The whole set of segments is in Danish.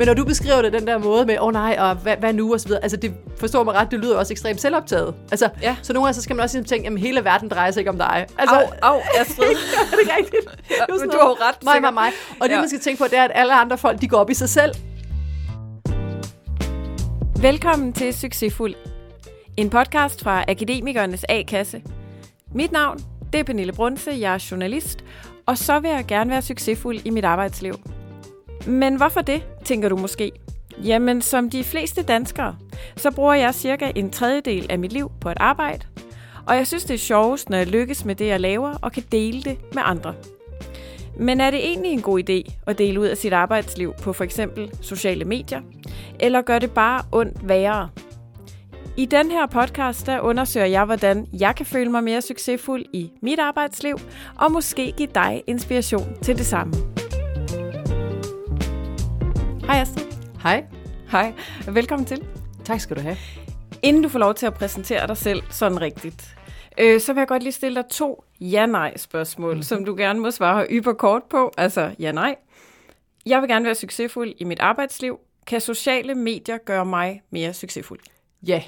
Men når du beskriver det den der måde med, åh oh, nej, og hvad, hvad nu, og så videre, altså det forstår mig ret, det lyder også ekstremt selvoptaget. Altså, Ja. så nogle gange så skal man også ligesom tænke, jamen hele verden drejer sig ikke om dig. Altså, Au, au, Astrid. er det rigtigt? Det er jo men du har jo ret, Mig, mig, mig. Og det Ja. man skal tænke på, det er, at alle andre folk, de går op i sig selv. Velkommen til Succesfuld. En podcast fra Akademikernes A-kasse. Mit navn, det er Pernille Brunse, jeg er journalist, og så vil jeg gerne være succesfuld i mit arbejdsliv. Men hvorfor det, tænker du måske? Jamen, som de fleste danskere, så bruger jeg cirka en tredjedel af mit liv på at arbejde, og jeg synes, det er sjovest, når jeg lykkes med det, jeg laver, og kan dele det med andre. Men er det egentlig en god idé at dele ud af sit arbejdsliv på for eksempel sociale medier? Eller gør det bare ondt værre? I den her podcast, der undersøger jeg, hvordan jeg kan føle mig mere succesfuld i mit arbejdsliv, og måske give dig inspiration til det samme. Hej Astrid. Hej. Hej. Velkommen til. Tak skal du have. Inden du får lov til at præsentere dig selv sådan rigtigt, øh, så vil jeg godt lige stille dig to ja-nej-spørgsmål, mm. som du gerne må svare yber kort på. Altså ja-nej. Jeg vil gerne være succesfuld i mit arbejdsliv. Kan sociale medier gøre mig mere succesfuld? Ja.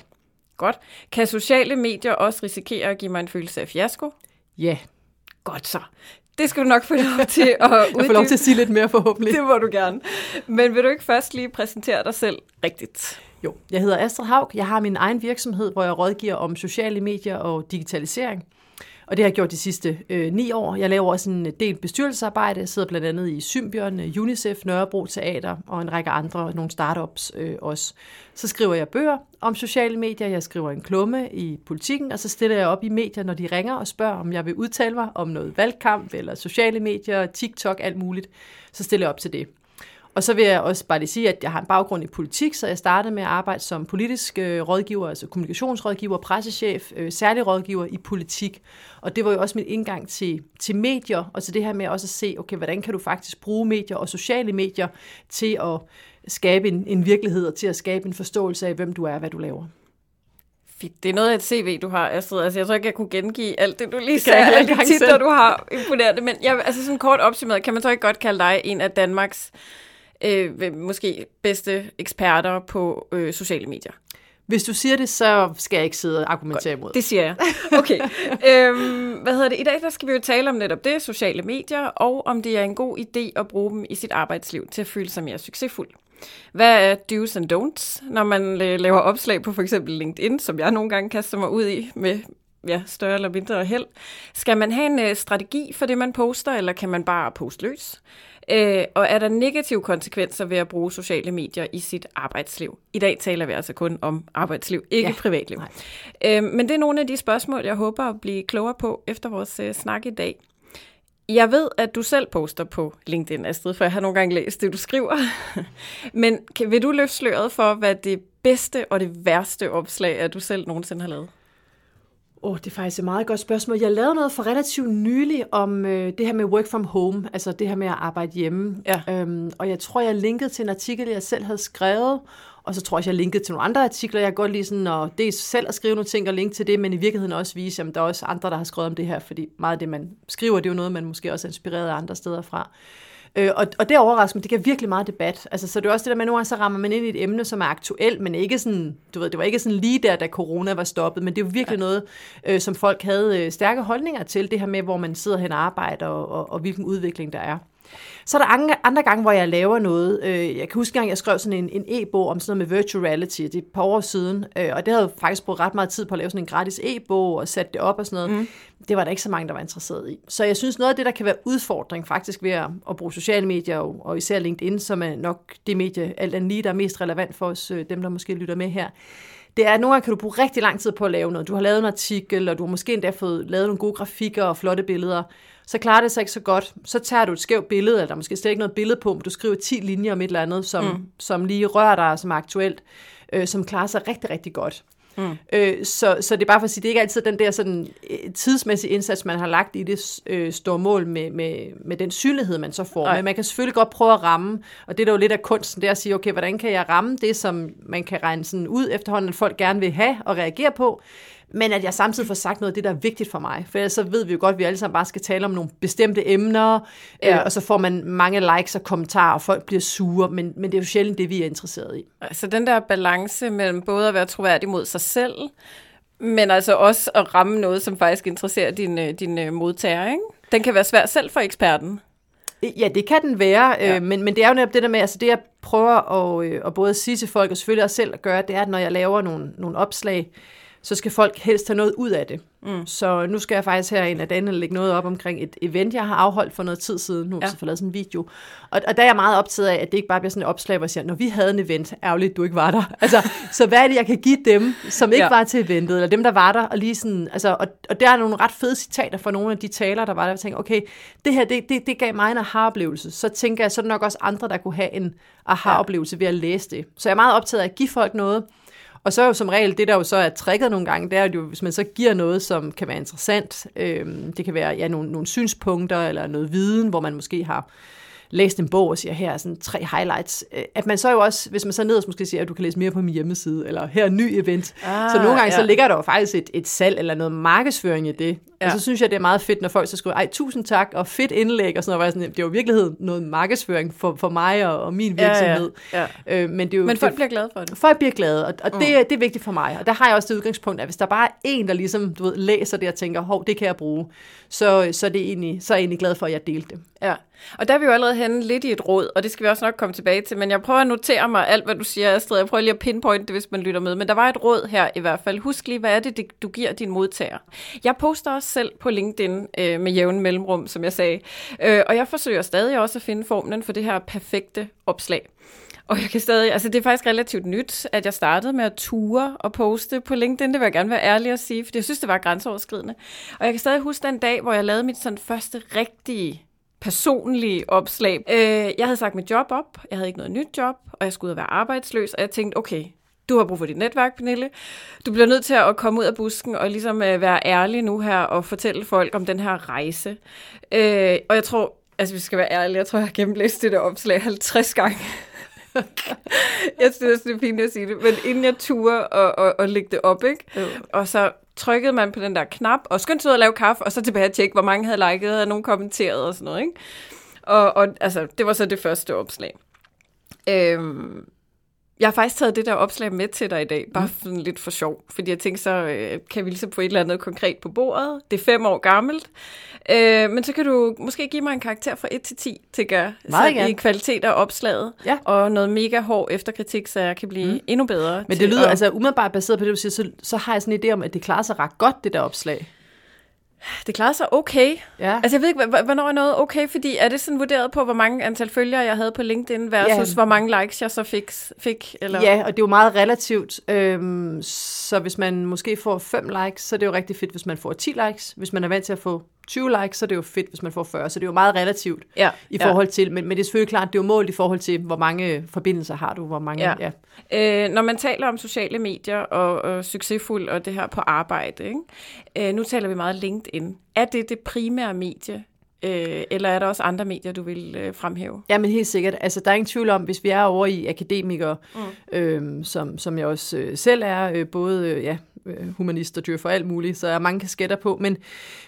Godt. Kan sociale medier også risikere at give mig en følelse af fiasko? Ja. Godt så. Det skal du nok få lov til at Jeg får lov til uddybe. at sige lidt mere forhåbentlig. Det må du gerne. Men vil du ikke først lige præsentere dig selv rigtigt? Jo, jeg hedder Astrid Haug. Jeg har min egen virksomhed, hvor jeg rådgiver om sociale medier og digitalisering. Og det har jeg gjort de sidste øh, ni år. Jeg laver også en øh, del bestyrelsesarbejde. Jeg sidder blandt andet i Symbion, øh, UNICEF, Nørrebro Teater og en række andre, nogle startups øh, også. Så skriver jeg bøger om sociale medier. Jeg skriver en klumme i politikken, og så stiller jeg op i medier, når de ringer og spørger, om jeg vil udtale mig om noget valgkamp eller sociale medier, TikTok, alt muligt. Så stiller jeg op til det. Og så vil jeg også bare lige sige, at jeg har en baggrund i politik, så jeg startede med at arbejde som politisk øh, rådgiver, altså kommunikationsrådgiver, pressechef, øh, særlig rådgiver i politik. Og det var jo også min indgang til, til medier, og til det her med også at se, okay, hvordan kan du faktisk bruge medier og sociale medier til at skabe en, en virkelighed, og til at skabe en forståelse af, hvem du er og hvad du laver. Fedt. Det er noget af et CV, du har, Astrid. Altså, jeg tror ikke, jeg kunne gengive alt det, du lige sagde, alle de titler, du har. Imponerende. Men jeg, altså sådan kort opsummeret, kan man så ikke godt kalde dig en af Danmarks øh, måske bedste eksperter på øh, sociale medier? Hvis du siger det, så skal jeg ikke sidde og argumentere imod. Det siger jeg. Okay. øhm, hvad hedder det? I dag der skal vi jo tale om netop det, sociale medier, og om det er en god idé at bruge dem i sit arbejdsliv til at føle sig mere succesfuld. Hvad er do's and don'ts, når man øh, laver opslag på for eksempel LinkedIn, som jeg nogle gange kaster mig ud i med ja, større eller mindre held? Skal man have en øh, strategi for det, man poster, eller kan man bare poste løs? Øh, og er der negative konsekvenser ved at bruge sociale medier i sit arbejdsliv? I dag taler vi altså kun om arbejdsliv, ikke Ja, privatliv. nej. Øh, men det er nogle af de spørgsmål, jeg håber at blive klogere på efter vores øh, snak i dag. Jeg ved, at du selv poster på LinkedIn, Astrid, for jeg har nogle gange læst det, du skriver. Men kan, vil du løfte sløret for, hvad det bedste og det værste opslag er, du selv nogensinde har lavet? Åh, oh, det er faktisk et meget godt spørgsmål. Jeg lavede noget for relativt nylig om øh, det her med work from home, altså det her med at arbejde hjemme. Ja. Øhm, og jeg tror, jeg linkede til en artikel, jeg selv havde skrevet, og så tror jeg, jeg linkede til nogle andre artikler. Jeg kan godt lide sådan at dels selv at skrive nogle ting og linke til det, men i virkeligheden også vise, at der er også andre, der har skrevet om det her, fordi meget af det, man skriver, det er jo noget, man måske også er inspireret af andre steder fra. Øh, og, og det overrasker mig, det giver virkelig meget debat. Altså, så det er også det der med, at nogle gange så rammer man ind i et emne, som er aktuelt, men ikke sådan, du ved, det var ikke sådan lige der, da corona var stoppet, men det er jo virkelig ja. noget, øh, som folk havde øh, stærke holdninger til, det her med, hvor man sidder hen og arbejder, og, og, og hvilken udvikling der er. Så er der andre, andre gange, hvor jeg laver noget. Øh, jeg kan huske, at jeg skrev sådan en, en e-bog om sådan noget med virtual reality. Det er et par år siden. Øh, og det havde jeg faktisk brugt ret meget tid på at lave sådan en gratis e-bog og sætte det op og sådan noget. Mm. Det var der ikke så mange, der var interesseret i. Så jeg synes, noget af det, der kan være udfordring faktisk ved at, at bruge sociale medier, og, især LinkedIn, som er nok det medie, alt andet lige, der er mest relevant for os, øh, dem der måske lytter med her, det er, at nogle gange kan du bruge rigtig lang tid på at lave noget. Du har lavet en artikel, og du har måske endda fået lavet nogle gode grafikker og flotte billeder. Så klarer det sig ikke så godt. Så tager du et skævt billede, eller der er måske slet ikke noget billede på, men du skriver 10 linjer om et eller andet, som, mm. som lige rører dig, som er aktuelt, øh, som klarer sig rigtig, rigtig godt. Mm. Øh, så, så det er bare for at sige, det er ikke altid den der sådan, øh, tidsmæssige indsats, man har lagt i det øh, store mål med, med, med den synlighed, man så får. Nej. Men man kan selvfølgelig godt prøve at ramme, og det er jo lidt af kunsten, det er at sige, okay, hvordan kan jeg ramme det, som man kan regne sådan ud efterhånden, at folk gerne vil have og reagere på, men at jeg samtidig får sagt noget af det, der er vigtigt for mig. For ellers så ved vi jo godt, at vi alle sammen bare skal tale om nogle bestemte emner, ja. øh, og så får man mange likes og kommentarer, og folk bliver sure, men, men det er jo sjældent det, vi er interesseret i. Altså den der balance mellem både at være troværdig mod sig selv, men altså også at ramme noget, som faktisk interesserer dine, dine modtagere, ikke? Den kan være svær selv for eksperten. Ja, det kan den være, ja. øh, men, men det er jo netop det der med, altså det jeg prøver at, øh, at både sige til folk, og selvfølgelig også selv at gøre, det er, at når jeg laver nogle, nogle opslag, så skal folk helst have noget ud af det. Mm. Så nu skal jeg faktisk her en af dagene lægge noget op omkring et event, jeg har afholdt for noget tid siden. Nu har ja. jeg lavet sådan en video. Og, og der er jeg meget optaget af, at det ikke bare bliver sådan et opslag, hvor jeg siger, når vi havde en event, ærgerligt, du ikke var der. Altså, så hvad er det, jeg kan give dem, som ikke ja. var til eventet, eller dem, der var der, og lige sådan, altså, og, og der er nogle ret fede citater fra nogle af de taler, der var der, jeg tænker, okay, det her, det, det, det gav mig en aha-oplevelse. Så tænker jeg, så er der nok også andre, der kunne have en aha-oplevelse ved at læse det. Så jeg er meget optaget af at give folk noget, og så er jo som regel, det der jo så er tricket nogle gange, det er jo, hvis man så giver noget, som kan være interessant, øh, det kan være ja, nogle, nogle synspunkter eller noget viden, hvor man måske har læst en bog og siger, her er sådan tre highlights. Øh, at man så jo også, hvis man så nederst måske siger, at du kan læse mere på min hjemmeside, eller her er en ny event. Ah, så nogle gange ja. så ligger der jo faktisk et, et salg eller noget markedsføring i det. Ja. Og så synes jeg, det er meget fedt, når folk så skriver, ej, tusind tak, og fedt indlæg, og sådan noget. Sådan, det er jo i virkeligheden noget markedsføring for, for mig og, og min virksomhed. Ja, ja. Øh, men, det er jo, men folk det, bliver glade for det. Folk bliver glade, og, og mm. det, det er vigtigt for mig. Og der har jeg også det udgangspunkt, at hvis der bare er en, der ligesom, du ved, læser det og tænker, hov, det kan jeg bruge, så, så, er det egentlig, så er jeg egentlig glad for, at jeg delte det. Ja, og der er vi jo allerede henne lidt i et råd, og det skal vi også nok komme tilbage til, men jeg prøver at notere mig alt, hvad du siger, Astrid. Jeg prøver lige at pinpointe det, hvis man lytter med, men der var et råd her i hvert fald. Husk lige, hvad er det, du giver din modtager. Jeg poster også selv på LinkedIn øh, med jævn mellemrum, som jeg sagde, øh, og jeg forsøger stadig også at finde formlen for det her perfekte opslag. Og jeg kan stadig, altså det er faktisk relativt nyt, at jeg startede med at ture og poste på LinkedIn. Det vil jeg gerne være ærlig at sige, for jeg synes, det var grænseoverskridende. Og jeg kan stadig huske den dag, hvor jeg lavede mit sådan første rigtige personlige opslag. Øh, jeg havde sagt mit job op, jeg havde ikke noget nyt job, og jeg skulle ud og være arbejdsløs, og jeg tænkte, okay, du har brug for dit netværk, Pernille. Du bliver nødt til at komme ud af busken og ligesom øh, være ærlig nu her og fortælle folk om den her rejse. Øh, og jeg tror, altså vi skal være ærlige, jeg tror, jeg har gennemlæst det der opslag 50 gange. jeg synes, det er fint at sige det, men inden jeg turde og, og, og lægge det op, ikke? Jo. Og så trykkede man på den der knap, og skyndte sig ud og lave kaffe, og så tilbage at tjekke, hvor mange havde liket, og nogen kommenteret og sådan noget, ikke? Og, og altså, det var så det første opslag. Øhm, jeg har faktisk taget det der opslag med til dig i dag, bare mm. sådan lidt for sjov, fordi jeg tænkte, så øh, kan vi ligesom få et eller andet konkret på bordet. Det er fem år gammelt, øh, men så kan du måske give mig en karakter fra 1 til 10, tænker jeg, Meget i kvalitet af opslaget, ja. og noget mega hård efterkritik, så jeg kan blive mm. endnu bedre. Men det lyder, at... altså umiddelbart baseret på det, du siger, så, så har jeg sådan en idé om, at det klarer sig ret godt, det der opslag. Det klarer sig okay. Ja. Altså jeg ved ikke, hvornår er noget okay, fordi er det sådan vurderet på, hvor mange antal følgere jeg havde på LinkedIn versus ja. hvor mange likes jeg så fik? fik eller? Ja, og det er jo meget relativt. Øhm, så hvis man måske får 5 likes, så er det jo rigtig fedt, hvis man får 10 likes. Hvis man er vant til at få 20 likes, så er det jo fedt, hvis man får 40. Så det er jo meget relativt ja, i forhold ja. til, men, men det er selvfølgelig klart, det er jo målt i forhold til, hvor mange forbindelser har du, hvor mange, ja. ja. Øh, når man taler om sociale medier og, og succesfuld og det her på arbejde, ikke? Øh, nu taler vi meget LinkedIn. Er det det primære medie, Øh, eller er der også andre medier, du vil øh, fremhæve? Ja, men helt sikkert. Altså, der er ingen tvivl om, hvis vi er over i akademikere, mm. øh, som, som jeg også øh, selv er, øh, både øh, ja, øh, humanist og for alt muligt, så er mange kasketter på, men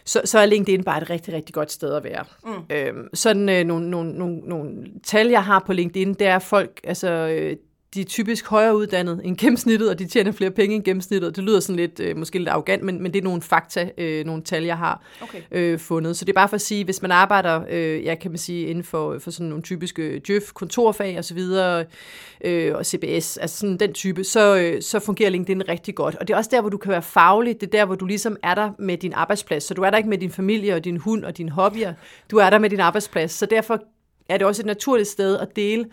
så, så er LinkedIn bare et rigtig, rigtig godt sted at være. Mm. Øhm, sådan øh, nogle, nogle, nogle, nogle tal, jeg har på LinkedIn, det er folk, altså øh, de er typisk højere uddannet end gennemsnittet, og de tjener flere penge end gennemsnittet. Det lyder sådan lidt, øh, måske lidt arrogant, men, men det er nogle fakta, øh, nogle tal, jeg har okay. øh, fundet. Så det er bare for at sige, hvis man arbejder, øh, jeg kan man sige, inden for, for sådan nogle typiske djøf, kontorfag og så videre, øh, og CBS, altså sådan den type, så, øh, så fungerer LinkedIn rigtig godt. Og det er også der, hvor du kan være faglig. Det er der, hvor du ligesom er der med din arbejdsplads. Så du er der ikke med din familie og din hund og dine hobbyer. Du er der med din arbejdsplads. Så derfor er det også et naturligt sted at dele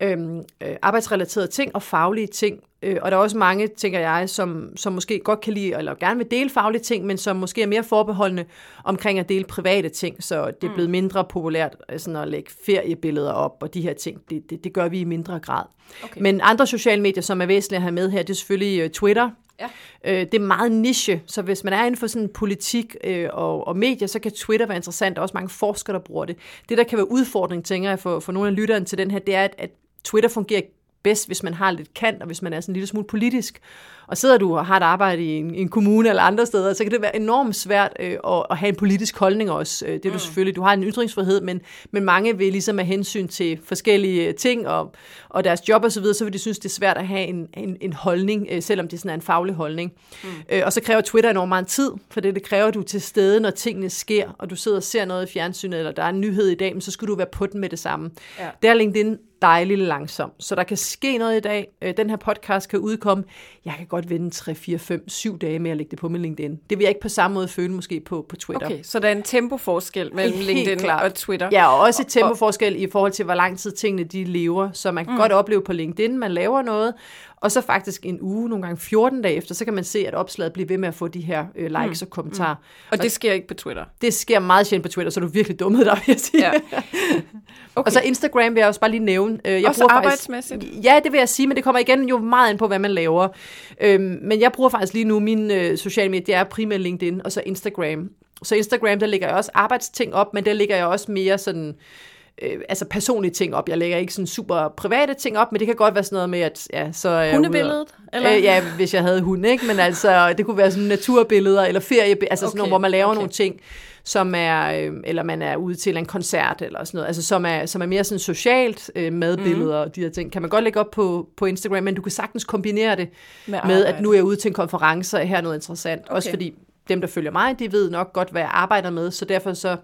øhm, øh, arbejdsrelaterede ting og faglige ting. Øh, og der er også mange, tænker jeg, som, som måske godt kan lide, eller gerne vil dele faglige ting, men som måske er mere forbeholdende omkring at dele private ting, så det er mm. blevet mindre populært øh, sådan at lægge feriebilleder op og de her ting. Det, det, det gør vi i mindre grad. Okay. Men andre sociale medier, som er væsentlige at have med her, det er selvfølgelig uh, Twitter, Ja. Øh, det er meget niche, så hvis man er inden for sådan politik øh, og, og medier, så kan Twitter være interessant. Der er også mange forskere, der bruger det. Det, der kan være udfordring, tænker jeg, for, for nogle af lytterne til den her, det er, at, at Twitter fungerer bedst, hvis man har lidt kant, og hvis man er sådan en lille smule politisk. Og sidder du og har et arbejde i en, en kommune eller andre steder, så kan det være enormt svært øh, at, at have en politisk holdning også. Øh, det er mm. du selvfølgelig, du har en ytringsfrihed, men, men mange vil ligesom have hensyn til forskellige ting og, og deres job osv., så, videre, så vil de synes, det er svært at have en, en, en holdning, øh, selvom det sådan er en faglig holdning. Mm. Øh, og så kræver Twitter enormt meget tid, for det, det kræver, du til stede, når tingene sker, og du sidder og ser noget i fjernsynet, eller der er en nyhed i dag, men så skal du være på den med det samme. Ja. Der er LinkedIn dejligt langsom. Så der kan ske noget i dag. Øh, den her podcast kan udkomme. Jeg kan godt vente 3, 4, 5, 7 dage med at lægge det på med LinkedIn. Det vil jeg ikke på samme måde føle måske på, på Twitter. Okay, så der er en tempoforskel mellem Helt LinkedIn klart. og Twitter? Ja, og også et tempoforskel i forhold til, hvor lang tid tingene de lever. Så man kan mm. godt opleve på LinkedIn, man laver noget, og så faktisk en uge, nogle gange 14 dage efter, så kan man se, at opslaget bliver ved med at få de her øh, likes mm. og kommentarer. Mm. Og det sker ikke på Twitter? Det sker meget sjældent på Twitter, så er du virkelig dummet dig, vil jeg sige. Ja. Okay. og så Instagram vil jeg også bare lige nævne. Øh, jeg også bruger arbejdsmæssigt? Faktisk, ja, det vil jeg sige, men det kommer igen jo meget ind på, hvad man laver. Øhm, men jeg bruger faktisk lige nu min øh, sociale medier, det er primært LinkedIn og så Instagram. Så Instagram, der lægger jeg også arbejdsting op, men der lægger jeg også mere sådan øh, altså personlige ting op. Jeg lægger ikke sådan super private ting op, men det kan godt være sådan noget med, at ja, så er Hundebilledet? Eller? Øh, ja, hvis jeg havde hund, ikke? Men altså, det kunne være sådan naturbilleder, eller ferie, altså okay, sådan nogle, hvor man laver okay. nogle ting, som er, øh, eller man er ude til en koncert, eller sådan noget, altså som er, som er mere sådan socialt øh, madbilleder mm. og de her ting, kan man godt lægge op på, på Instagram, men du kan sagtens kombinere det med, med at nu er jeg ude til en konference, og her er noget interessant. Okay. Også fordi dem, der følger mig, de ved nok godt, hvad jeg arbejder med, så derfor så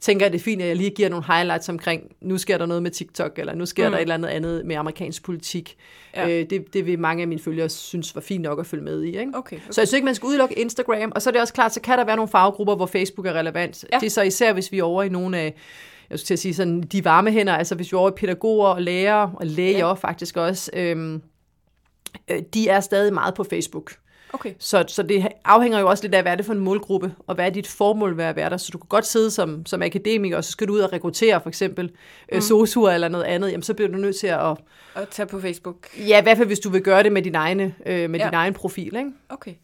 tænker jeg, det er fint, at jeg lige giver nogle highlights omkring, nu sker der noget med TikTok, eller nu sker mm. der et eller andet andet med amerikansk politik. Ja. Øh, det, det vil mange af mine følgere synes var fint nok at følge med i. Ikke? Okay, okay. Så jeg synes ikke, man skal udelukke Instagram, og så er det også klart, så kan der være nogle faggrupper, hvor Facebook er relevant. Ja. Det er så især, hvis vi er over i nogle af jeg skulle til at sige sådan, de varme hænder, altså hvis vi er over i pædagoger og lærere, og læger ja. faktisk også, øhm, øh, de er stadig meget på Facebook. Okay. Så, så det afhænger jo også lidt af, hvad er det for en målgruppe, og hvad er dit formål ved at være der. Så du kan godt sidde som, som akademiker, og så skal du ud og rekruttere for eksempel øh, mm. sosuer eller noget andet, jamen så bliver du nødt til at... At tage på Facebook. Ja, i hvert fald hvis du vil gøre det med din, egne, øh, med ja. din egen profil. Ikke? Okay.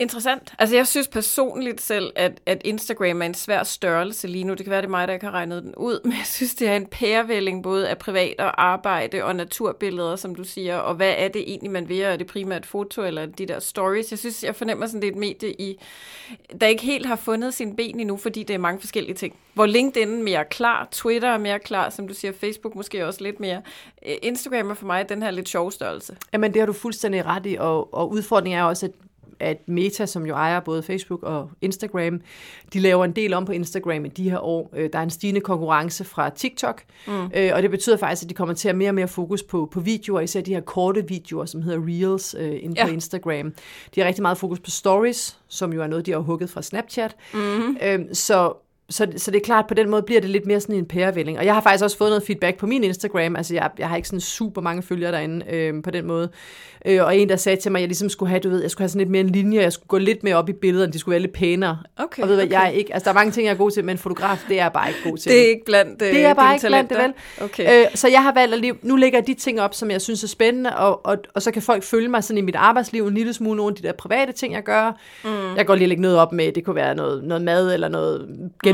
Interessant. Altså jeg synes personligt selv, at, at Instagram er en svær størrelse lige nu. Det kan være, det er mig, der ikke har regnet den ud, men jeg synes, det er en pærevælling både af privat og arbejde og naturbilleder, som du siger. Og hvad er det egentlig, man vil? Er det primært foto eller de der stories? Jeg synes, jeg fornemmer sådan, det er et medie, i, der ikke helt har fundet sin ben endnu, fordi det er mange forskellige ting. Hvor LinkedIn er mere klar, Twitter er mere klar, som du siger, Facebook måske også lidt mere. Øh, Instagram er for mig den her lidt sjov størrelse. Jamen det har du fuldstændig ret i, og, og udfordringen er også, at at Meta, som jo ejer både Facebook og Instagram, de laver en del om på Instagram i de her år. Øh, der er en stigende konkurrence fra TikTok, mm. Øh, og det betyder faktisk, at de kommer til at mere og mere fokus på, på videoer, især de her korte videoer, som hedder Reels øh, inde ja. på Instagram. De har rigtig meget fokus på Stories, som jo er noget, de har hugget fra Snapchat. Mm-hmm. Øh, så så, så det er klart, på den måde bliver det lidt mere sådan en pærevælling. Og jeg har faktisk også fået noget feedback på min Instagram. Altså, jeg, jeg har ikke sådan super mange følgere derinde øh, på den måde. Øh, og en, der sagde til mig, at jeg ligesom skulle have, du ved, jeg skulle have sådan lidt mere en linje, jeg skulle gå lidt mere op i billederne, de skulle være lidt pænere. Okay, og ved hvad, okay. jeg er ikke, altså der er mange ting, jeg er god til, men fotograf, det er jeg bare ikke god til. Det er ikke blandt Det er bare ikke talenter. blandt det, vel? Okay. Øh, så jeg har valgt at lige, nu lægger jeg de ting op, som jeg synes er spændende, og, og, og så kan folk følge mig sådan i mit arbejdsliv, en lille smule nogle af de der private ting, jeg gør. Mm. Jeg godt lige lægge noget op med, det kunne være noget, noget mad, eller noget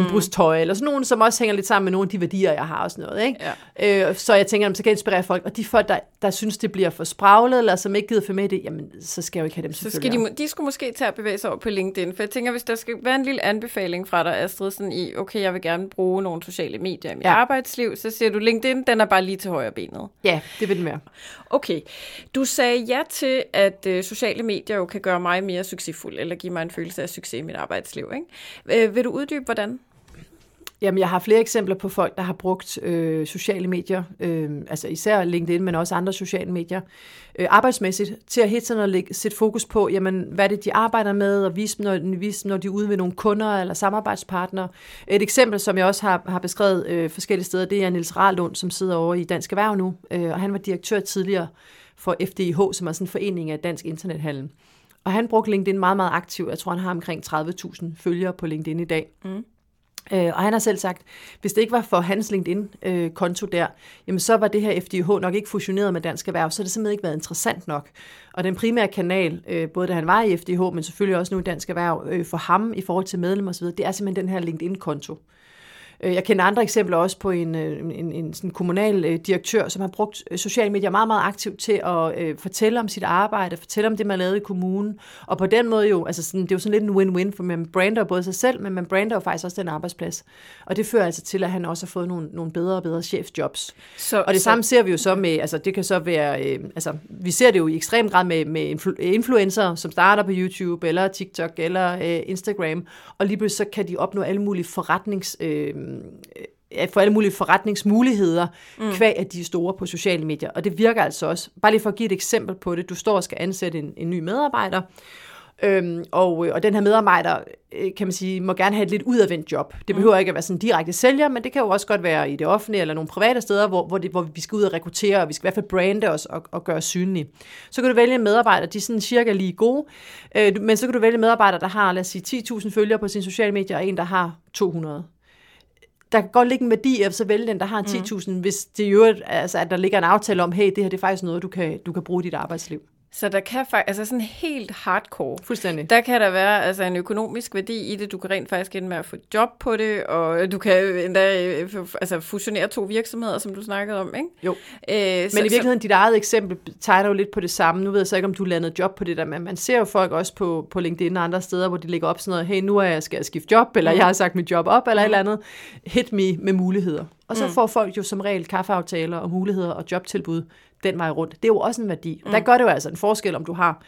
genbrugstøj, eller sådan nogle, som også hænger lidt sammen med nogle af de værdier, jeg har og sådan noget. Ikke? Ja. Øh, så jeg tænker, så kan jeg inspirere folk, og de folk, der, der synes, det bliver for spraglet, eller som ikke gider for med det, jamen jamen, så skal jeg jo ikke have dem Så skal de, de skulle måske tage at bevæge sig over på LinkedIn, for jeg tænker, hvis der skal være en lille anbefaling fra dig, Astrid, sådan i, okay, jeg vil gerne bruge nogle sociale medier i mit ja. arbejdsliv, så siger du, LinkedIn, den er bare lige til højre benet. Ja, det vil den være. Okay. Du sagde ja til, at øh, sociale medier jo kan gøre mig mere succesfuld, eller give mig en følelse af succes i mit arbejdsliv. Ikke? Øh, vil du uddybe, hvordan? Jamen, jeg har flere eksempler på folk, der har brugt øh, sociale medier, øh, altså især LinkedIn, men også andre sociale medier, øh, arbejdsmæssigt, til at hele tiden at lægge, sætte fokus på, jamen, hvad det de arbejder med, og vise dem, når, vise når de er ude med nogle kunder eller samarbejdspartnere. Et eksempel, som jeg også har, har beskrevet øh, forskellige steder, det er Niels Rarlund, som sidder over i Dansk Erhverv nu, øh, og han var direktør tidligere for FDIH, som er sådan en forening af Dansk Internethandel. Og han brugte LinkedIn meget, meget aktivt. Jeg tror, han har omkring 30.000 følgere på LinkedIn i dag. Mm. Øh, og han har selv sagt, hvis det ikke var for hans LinkedIn-konto øh, der, jamen så var det her FDH nok ikke fusioneret med Dansk Erhverv, så har det simpelthen ikke været interessant nok. Og den primære kanal, øh, både da han var i FDH, men selvfølgelig også nu i Dansk Erhverv, øh, for ham i forhold til medlemmer osv., det er simpelthen den her LinkedIn-konto. Øh, jeg kender andre eksempler også på en, øh, en, en sådan kommunal øh, direktør, som har brugt sociale medier meget, meget aktivt til at øh, fortælle om sit arbejde, fortælle om det, man lavede i kommunen, og på den måde jo, altså sådan, det er jo sådan lidt en win-win, for man brander både sig selv, men man brander jo faktisk også den arbejdsplads. Og det fører altså til, at han også har fået nogle, nogle bedre og bedre chefjobs. Så, og det så, samme ser vi jo så med, altså det kan så være, øh, altså vi ser det jo i ekstrem grad med, med influ- influencer, som starter på YouTube, eller TikTok, eller øh, Instagram, og lige pludselig så kan de opnå alle mulige forretnings... Øh, for alle mulige forretningsmuligheder, mm. kvæg at de er store på sociale medier. Og det virker altså også. Bare lige for at give et eksempel på det. Du står og skal ansætte en, en ny medarbejder, Øhm, og, og den her medarbejder, øh, kan man sige, må gerne have et lidt udadvendt job. Det behøver mm. ikke at være sådan direkte sælger, men det kan jo også godt være i det offentlige eller nogle private steder, hvor, hvor, det, hvor vi skal ud og rekruttere, og vi skal i hvert fald brande os og, og gøre os synlige. Så kan du vælge en medarbejder, de er sådan cirka lige gode, øh, men så kan du vælge en medarbejder, der har, lad os sige, 10.000 følgere på sine sociale medier, og en, der har 200 der kan godt ligge en værdi af så vælge den, der har 10.000, mm. hvis det jo, altså, at der ligger en aftale om, hey, det her det er faktisk noget, du kan, du kan bruge i dit arbejdsliv. Så der kan faktisk, altså sådan helt hardcore. Fuldstændig. Der kan der være altså en økonomisk værdi i det. Du kan rent faktisk ende med at få job på det, og du kan endda øh, altså fusionere to virksomheder, som du snakkede om, ikke? Jo. Øh, så, men i virkeligheden, dit eget eksempel tegner jo lidt på det samme. Nu ved jeg så ikke, om du landede job på det der, men man ser jo folk også på, på LinkedIn og andre steder, hvor de lægger op sådan noget, hey, nu er jeg, skal jeg skifte job, eller mm. jeg har sagt mit job op, eller mm. et eller andet. Hit me med muligheder. Og så mm. får folk jo som regel kaffeaftaler og muligheder og jobtilbud den vej rundt. Det er jo også en værdi. Mm. Der gør det jo altså en forskel, om du har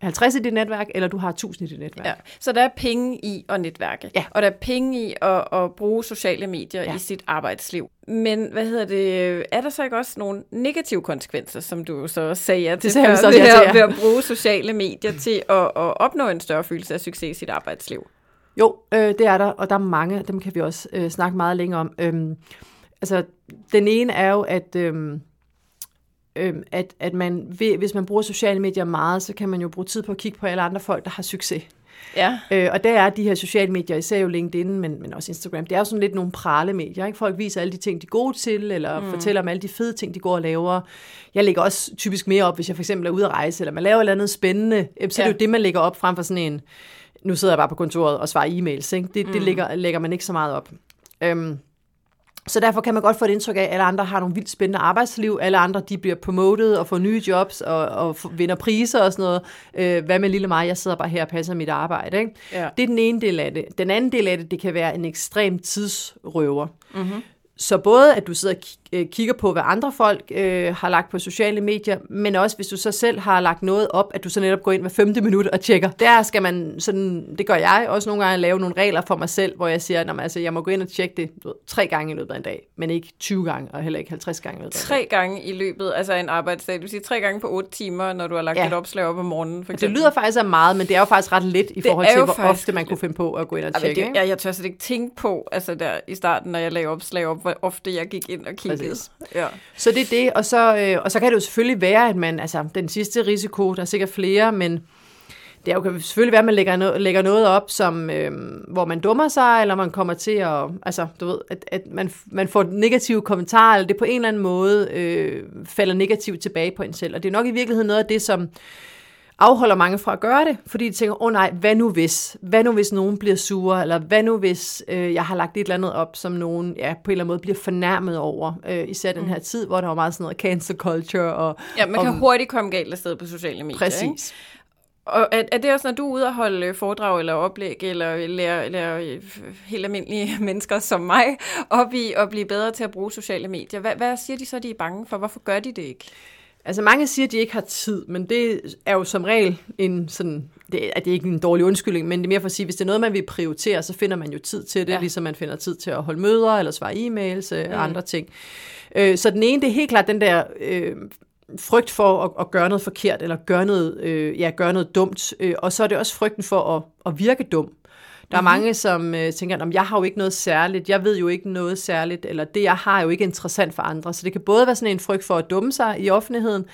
50 i dit netværk, eller du har 1000 i dit netværk. Ja. Så der er penge i at netværke, ja. og der er penge i at, at bruge sociale medier ja. i sit arbejdsliv. Men hvad hedder det, er der så ikke også nogle negative konsekvenser, som du så sagde ja til, det sagde før, så, ja, til, ja. ved at bruge sociale medier til at, at opnå en større følelse af succes i sit arbejdsliv? Jo, øh, det er der, og der er mange, dem kan vi også øh, snakke meget længere om. Øhm, altså, den ene er jo, at... Øh, øh, at, at man, hvis man bruger sociale medier meget, så kan man jo bruge tid på at kigge på alle andre folk, der har succes. Ja. Øh, og der er de her sociale medier, især jo LinkedIn, men, men også Instagram, det er jo sådan lidt nogle prale medier. Ikke? Folk viser alle de ting, de er gode til, eller mm. fortæller om alle de fede ting, de går og laver. Jeg lægger også typisk mere op, hvis jeg for eksempel er ude at rejse, eller man laver et eller andet spændende. Så ja. er det jo det, man lægger op frem for sådan en, nu sidder jeg bare på kontoret og svarer e-mails. Ikke? Det, mm. det lægger, lægger man ikke så meget op. Øhm, så derfor kan man godt få et indtryk af, at alle andre har nogle vildt spændende arbejdsliv. Alle andre de bliver promoted og får nye jobs og, og vinder priser og sådan noget. Øh, hvad med lille mig? Jeg sidder bare her og passer mit arbejde. Ikke? Ja. Det er den ene del af det. Den anden del af det, det kan være en ekstrem tidsrøver. Mm-hmm. Så både at du sidder og øh, kigger på, hvad andre folk øh, har lagt på sociale medier, men også hvis du så selv har lagt noget op, at du så netop går ind hver femte minut og tjekker. Der skal man sådan, det gør jeg også nogle gange, lave nogle regler for mig selv, hvor jeg siger, at altså, jeg må gå ind og tjekke det ved, tre gange i løbet af en dag, men ikke 20 gange, og heller ikke 50 gange i løbet af Tre gange i løbet, altså en arbejdsdag, du vil sige tre gange på otte timer, når du har lagt ja. et opslag op om morgenen, for eksempel. Det lyder faktisk af meget, men det er jo faktisk ret lidt i forhold til, hvor ofte man kunne finde på at gå ind og tjekke. Det, ja, jeg tør slet ikke tænke på, altså der i starten, når jeg lagde opslag op, hvor ofte jeg gik ind og kiggede. Ja. Så det er det, og så, øh, og så kan det jo selvfølgelig være, at man, altså den sidste risiko, der er sikkert flere, men det er jo, kan selvfølgelig være, at man lægger, no, lægger noget op, som, øh, hvor man dummer sig, eller man kommer til at, altså du ved, at, at man, man får negative kommentarer, eller det på en eller anden måde øh, falder negativt tilbage på en selv. Og det er nok i virkeligheden noget af det, som afholder mange fra at gøre det, fordi de tænker, åh oh, nej, hvad nu hvis? Hvad nu hvis nogen bliver sure? Eller hvad nu hvis øh, jeg har lagt et eller andet op, som nogen ja, på en eller anden måde bliver fornærmet over? Øh, især den mm. her tid, hvor der var meget sådan noget cancel culture. Og, ja, man kan og, hurtigt komme galt afsted på sociale medier. Præcis. Ikke? Og er, er det også, når du er ude og holde foredrag eller oplæg, eller lære, lære helt almindelige mennesker som mig op i at blive bedre til at bruge sociale medier? Hvad, hvad siger de så, de er bange for? Hvorfor gør de det ikke? Altså mange siger, at de ikke har tid, men det er jo som regel en sådan, det er, det er ikke en dårlig undskyldning, men det er mere for at sige, hvis det er noget, man vil prioritere, så finder man jo tid til det, ja. ligesom man finder tid til at holde møder, eller svare e-mails og mm. andre ting. Øh, så den ene, det er helt klart den der øh, frygt for at, at gøre noget forkert, eller gøre noget, øh, ja, gøre noget dumt, øh, og så er det også frygten for at, at virke dum. Der er mm-hmm. mange, som øh, tænker, at jeg har jo ikke noget særligt, jeg ved jo ikke noget særligt, eller det, jeg har, er jo ikke interessant for andre. Så det kan både være sådan en frygt for at dumme sig i offentligheden,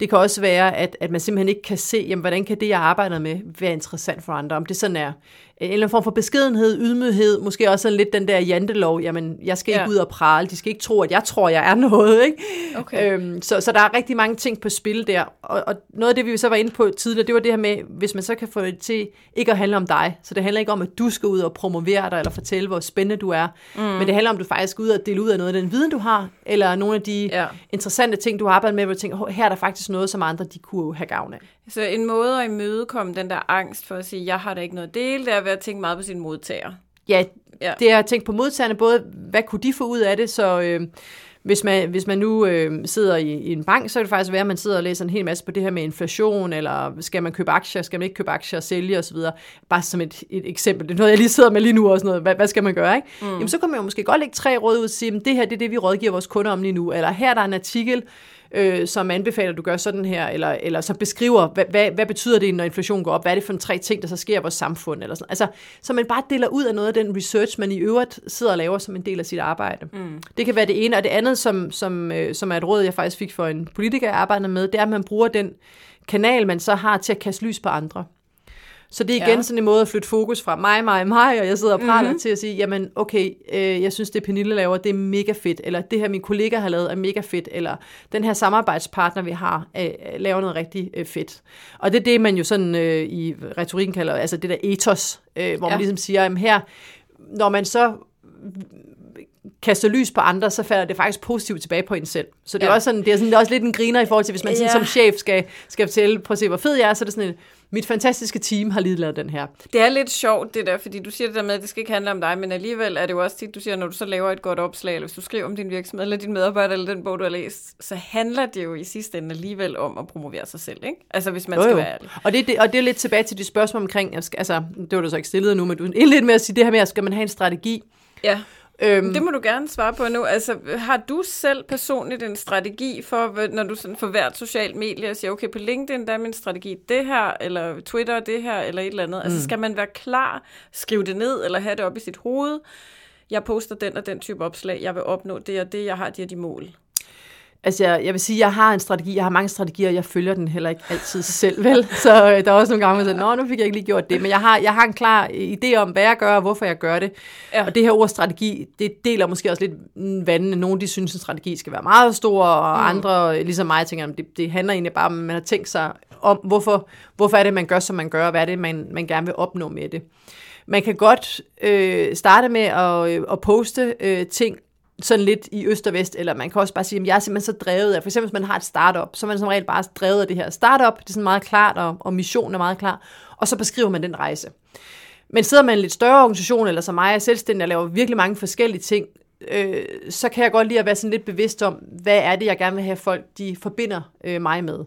det kan også være, at, at man simpelthen ikke kan se, jamen, hvordan kan det, jeg arbejder med, være interessant for andre. Om det sådan er, en eller anden form for beskedenhed, ydmyghed, måske også sådan lidt den der jantelov, jamen, jeg skal ikke Ja. ud og prale, de skal ikke tro, at jeg tror, jeg er noget, ikke? Okay. Øhm, så, så der er rigtig mange ting på spil der, og, og noget af det, vi så var inde på tidligere, det var det her med, hvis man så kan få det til ikke at handle om dig, så det handler ikke om, at du skal ud og promovere dig, eller fortælle, hvor spændende du er, mm. men det handler om, at du faktisk skal ud og dele ud af noget af den viden, du har, eller nogle af de Ja. interessante ting, du har arbejdet med, hvor du tænker, "Hov, her er der faktisk noget, som andre de kunne have gavn af. Så en måde at imødekomme den der angst for at sige, jeg har da ikke noget at dele, det er ved at tænke meget på sin modtager. Ja, Ja. det er at tænke på modtagerne, både hvad kunne de få ud af det, så øh, hvis, man, hvis man nu øh, sidder i, i en bank, så kan det faktisk være, at man sidder og læser en hel masse på det her med inflation, eller skal man købe aktier, skal man ikke købe aktier og sælge osv. Bare som et, et eksempel. Det er noget, jeg lige sidder med lige nu også noget. Hvad, hvad skal man gøre, ikke? Mm. Jamen, så kan man jo måske godt lægge tre råd ud og sige, at det her det er det, vi rådgiver vores kunder om lige nu, eller her er der en artikel, øh, som anbefaler, at du gør sådan her, eller, eller som beskriver, hvad, hvad, hvad betyder det, når inflationen går op? Hvad er det for en tre ting, der så sker i vores samfund? Eller sådan. Altså, så man bare deler ud af noget af den research, man i øvrigt sidder og laver som en del af sit arbejde. Mm. Det kan være det ene, og det andet, som, som, øh, som er et råd, jeg faktisk fik for en politiker, jeg arbejder med, det er, at man bruger den kanal, man så har til at kaste lys på andre. Så det er igen Ja. sådan en måde at flytte fokus fra mig, mig, mig, og jeg sidder og praler mm-hmm. til at sige, jamen okay, øh, jeg synes det Pernille laver, det er mega fedt, eller det her min kollega har lavet er mega fedt, eller den her samarbejdspartner, vi har, øh, laver noget rigtig øh, fedt. Og det er det, man jo sådan øh, i retorikken kalder, altså det der ethos, øh, hvor. Ja. man ligesom siger, jamen her, når man så kaster lys på andre, så falder det faktisk positivt tilbage på en selv. Så det er, Ja. også, sådan, det er, sådan, det er også lidt en griner i forhold til, hvis man sådan, Ja. som chef skal, skal fortælle, prøv at se, hvor fed jeg er, så er det sådan et, mit fantastiske team har lige lavet den her. Det er lidt sjovt det der, fordi du siger det der med, at det skal ikke handle om dig, men alligevel er det jo også tit, du siger, når du så laver et godt opslag, eller hvis du skriver om din virksomhed, eller din medarbejder, eller den bog, du har læst, så handler det jo i sidste ende alligevel om at promovere sig selv, ikke? Altså hvis man Jo, skal jo. være ærlig. Og det, det, og det er lidt tilbage til de spørgsmål omkring, altså, det var du så ikke stillet nu, men du indledte med at sige det her med, at skal man have en strategi? Ja, Øhm, det må du gerne svare på nu. Altså, har du selv personligt en strategi for, når du sådan for hvert socialt medie siger, okay, på LinkedIn, der er min strategi det her, eller Twitter det her, eller et eller andet. Altså, skal man være klar, skrive det ned, eller have det op i sit hoved? Jeg poster den og den type opslag, jeg vil opnå det og det, jeg har de og de mål. Altså, jeg, jeg vil sige, jeg har en strategi, jeg har mange strategier, jeg følger den heller ikke altid selv, vel? Så øh, der er også nogle gange, hvor jeg siger, nå, nu fik jeg ikke lige gjort det, men jeg har, jeg har en klar idé om, hvad jeg gør, og hvorfor jeg gør det. Ja. Og det her ord strategi, det deler måske også lidt vandene. Nogle, de synes, en strategi skal være meget stor, og mm. andre, ligesom mig, tænker, det, det handler egentlig bare om, at man har tænkt sig om, hvorfor, hvorfor er det, man gør, som man gør, og hvad er det, man, man gerne vil opnå med det. Man kan godt øh, starte med at, øh, at poste øh, ting, sådan lidt i øst og vest, eller man kan også bare sige, at jeg er simpelthen så drevet af, for eksempel hvis man har et startup, så er man som regel bare drevet af det her startup, det er sådan meget klart, og, og missionen er meget klar, og så beskriver man den rejse. Men sidder man i en lidt større organisation, eller som mig, er selvstændig og laver virkelig mange forskellige ting, øh, så kan jeg godt lide at være sådan lidt bevidst om, hvad er det, jeg gerne vil have folk, de forbinder øh, mig med.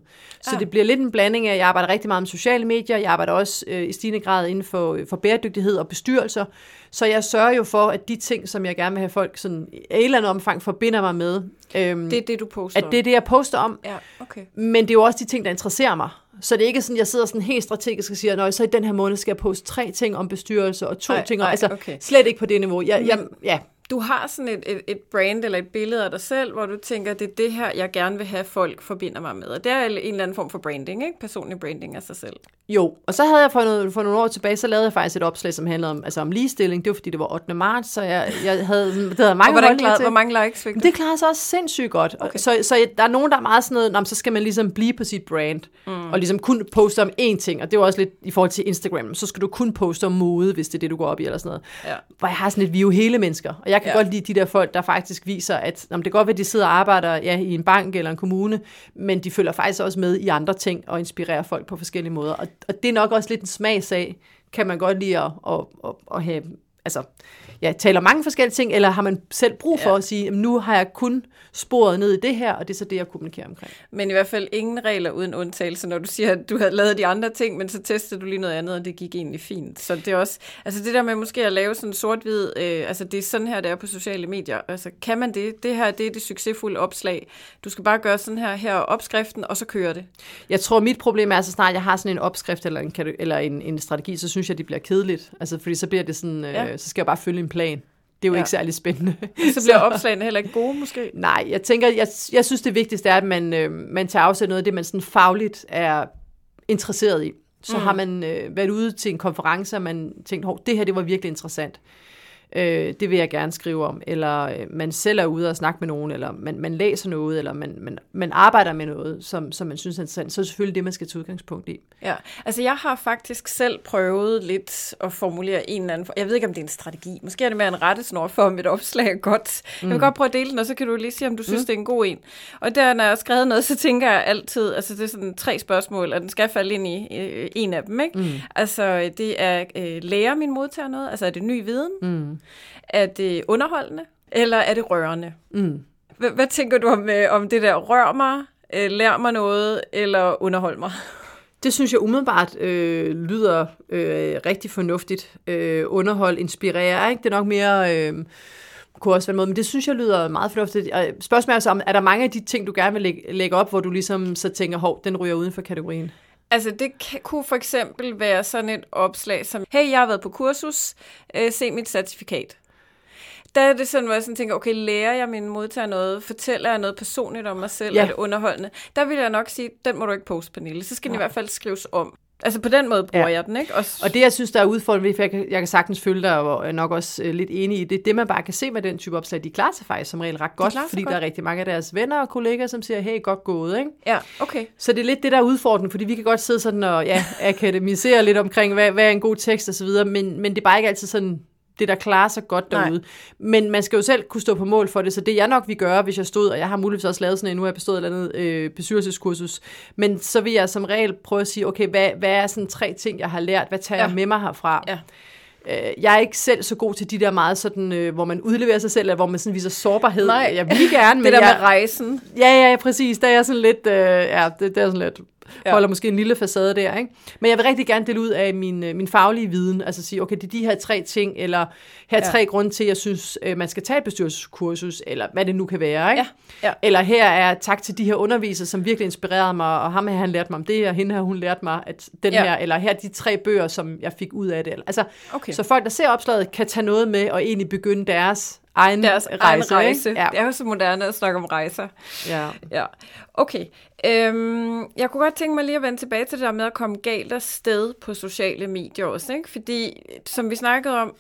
Så Ah. det bliver lidt en blanding af, jeg arbejder rigtig meget med sociale medier, jeg arbejder også øh, i stigende grad inden for, for bæredygtighed og bestyrelser, så jeg sørger jo for, at de ting, som jeg gerne vil have folk sådan, i et eller andet omfang forbinder mig med, øhm, Det er det, du poster at det er det, jeg poster om, Ja, okay. men det er jo også de ting, der interesserer mig. Så det er ikke sådan, jeg sidder sådan helt strategisk og siger, at så i den her måned skal jeg poste tre ting om bestyrelse og to Ej, ting. om-" ej, altså, okay. slet ikke på det niveau. Jeg, jeg, ja, Du har sådan et, et, et brand eller et billede af dig selv, hvor du tænker, det er det her, jeg gerne vil have, folk forbinder mig med. Og det er en eller anden form for branding, ikke? Personlig branding af sig selv. jo. Og så havde jeg for, noget, for nogle år tilbage, så lavede jeg faktisk et opslag, som handlede om, altså om ligestilling. Det var fordi, det var 8. marts, så jeg, jeg havde, det havde mange Og hvordan klarede, til. hvor mange likes fik du? det klarer sig også sindssygt godt. Okay. Så, så der er nogen, der er meget sådan noget, "Nå, men så skal man ligesom blive på sit brand, mm. og ligesom kun poste om én ting, og det var også lidt i forhold til Instagram, så skal du kun poste om mode, hvis det er det, du går op i, eller sådan noget. Ja. Hvor jeg har sådan lidt, vi jo hele mennesker, og jeg kan Ja. godt lide de der folk, der faktisk viser, at om det kan godt være, at de sidder og arbejder ja, i en bank eller en kommune, men de følger faktisk også med i andre ting, og inspirerer folk på forskellige måder. Og, og det er nok også lidt en smagsag, kan man godt lide at, at, at, at have, altså, ja, taler mange forskellige ting, eller har man selv brug for Ja. at sige, "Jamen, nu har jeg kun sporet ned i det her, og det er så det, jeg kommunikerer omkring. Men i hvert fald ingen regler uden undtagelse, når du siger, at du havde lavet de andre ting, men så testede du lige noget andet, og det gik egentlig fint. Så det er også, altså det der med måske at lave sådan sort-hvid, øh, altså det er sådan her, det er på sociale medier. Altså kan man det? Det her, det er det succesfulde opslag. Du skal bare gøre sådan her, her er opskriften, og så kører det. Jeg tror, mit problem er, så snart jeg har sådan en opskrift eller en, eller en, en strategi, så synes jeg, det bliver kedeligt. Altså, fordi så bliver det sådan, øh, Ja. Så skal jeg bare følge en plan. Det er jo ja. ikke særlig spændende. Så bliver opslagene heller ikke gode, måske. Nej, jeg tænker, jeg, jeg synes det vigtigste er, at man, øh, man tager afsæt noget af det, man sådan fagligt er interesseret i. Så mm. har man øh, været ude til en konference, og man tænkt, hov, det her det var virkelig interessant øh, det vil jeg gerne skrive om, eller øh, man selv er ude og snakke med nogen, eller man, man læser noget, eller man, man, man arbejder med noget, som, som man synes er interessant, så er det selvfølgelig det, man skal tage udgangspunkt i. Ja, altså jeg har faktisk selv prøvet lidt at formulere en eller anden, jeg ved ikke om det er en strategi, måske er det mere en rettesnor for, om et opslag er godt. Mm. Jeg vil godt prøve at dele den, og så kan du lige sige, om du synes, mm. det er en god en. Og der, når jeg har skrevet noget, så tænker jeg altid, altså det er sådan tre spørgsmål, og den skal falde ind i øh, en af dem, ikke? Mm. Altså det er, øh, lærer min modtager noget? Altså er det ny viden? Mm. Er det underholdende, eller er det rørende? Mm. Hvad, hvad tænker du om, øh, om det der rør mig, øh, lær mig noget, eller underhold mig? Det synes jeg umiddelbart øh, lyder øh, rigtig fornuftigt. Øh, underhold, inspirere, ikke? Det er nok mere... Øh, kunne også være måde, men det synes jeg lyder meget fornuftigt. Spørgsmålet er så, er der mange af de ting, du gerne vil lægge, lægge op, hvor du ligesom så tænker, hov, den ryger uden for kategorien? Altså det kan, kunne for eksempel være sådan et opslag som, hey, jeg har været på kursus, øh, se mit certifikat der er det sådan, hvor jeg sådan tænker, okay, lærer jeg min modtager noget? Fortæller jeg noget personligt om mig selv? Ja. Er det underholdende? Der vil jeg nok sige, den må du ikke poste, Pernille. Så skal den ja. i hvert fald skrives om. Altså på den måde bruger ja. jeg den, ikke? Også... Og det, jeg synes, der er udfordrende, for jeg kan, jeg kan sagtens følge dig, og er nok også øh, lidt enig i det, det man bare kan se med den type opslag, de klarer sig faktisk som regel ret godt, fordi godt. der er rigtig mange af deres venner og kolleger, som siger, hey, godt gået, ikke? Ja, okay. Så det er lidt det, der er udfordrende, fordi vi kan godt sidde sådan og ja, akademisere lidt omkring, hvad, hvad er en god tekst og så videre, men, men det er bare ikke altid sådan det, der klarer sig godt derude. Nej. Men man skal jo selv kunne stå på mål for det, så det jeg nok vil gøre, hvis jeg stod, og jeg har muligvis også lavet sådan en, nu har jeg bestået et eller andet øh, bestyrelseskursus, men så vil jeg som regel prøve at sige, okay, hvad, hvad er sådan tre ting, jeg har lært, hvad tager ja. jeg med mig herfra? Ja. Øh, jeg er ikke selv så god til de der meget sådan, øh, hvor man udleverer sig selv, eller hvor man sådan viser sårbarhed. Nej, jeg vil gerne, men det der jeg, med rejsen. Ja, ja, præcis. Der er jeg sådan lidt, øh, ja, det, det er sådan lidt, ja. holder måske en lille facade der. Ikke? Men jeg vil rigtig gerne dele ud af min, øh, min faglige viden, altså sige, okay, det er de her tre ting, eller her er ja. tre grunde til, at jeg synes, øh, man skal tage et bestyrelseskursus, eller hvad det nu kan være. Ikke? Ja. Ja. Eller her er tak til de her undervisere, som virkelig inspirerede mig, og ham her, han lærte mig om det, og hende her, hun lærte mig at den ja. her, eller her er de tre bøger, som jeg fik ud af det. Altså, okay. Så folk, der ser opslaget, kan tage noget med, og egentlig begynde deres egen deres rejse. Egen rejse. Ja. Det er jo så moderne at snakke om rejser. Ja. ja. Okay. Øhm, jeg kunne godt tænke mig lige at vende tilbage til det der med at komme galt af sted på sociale medier også. Ikke? Fordi, som vi snakkede om,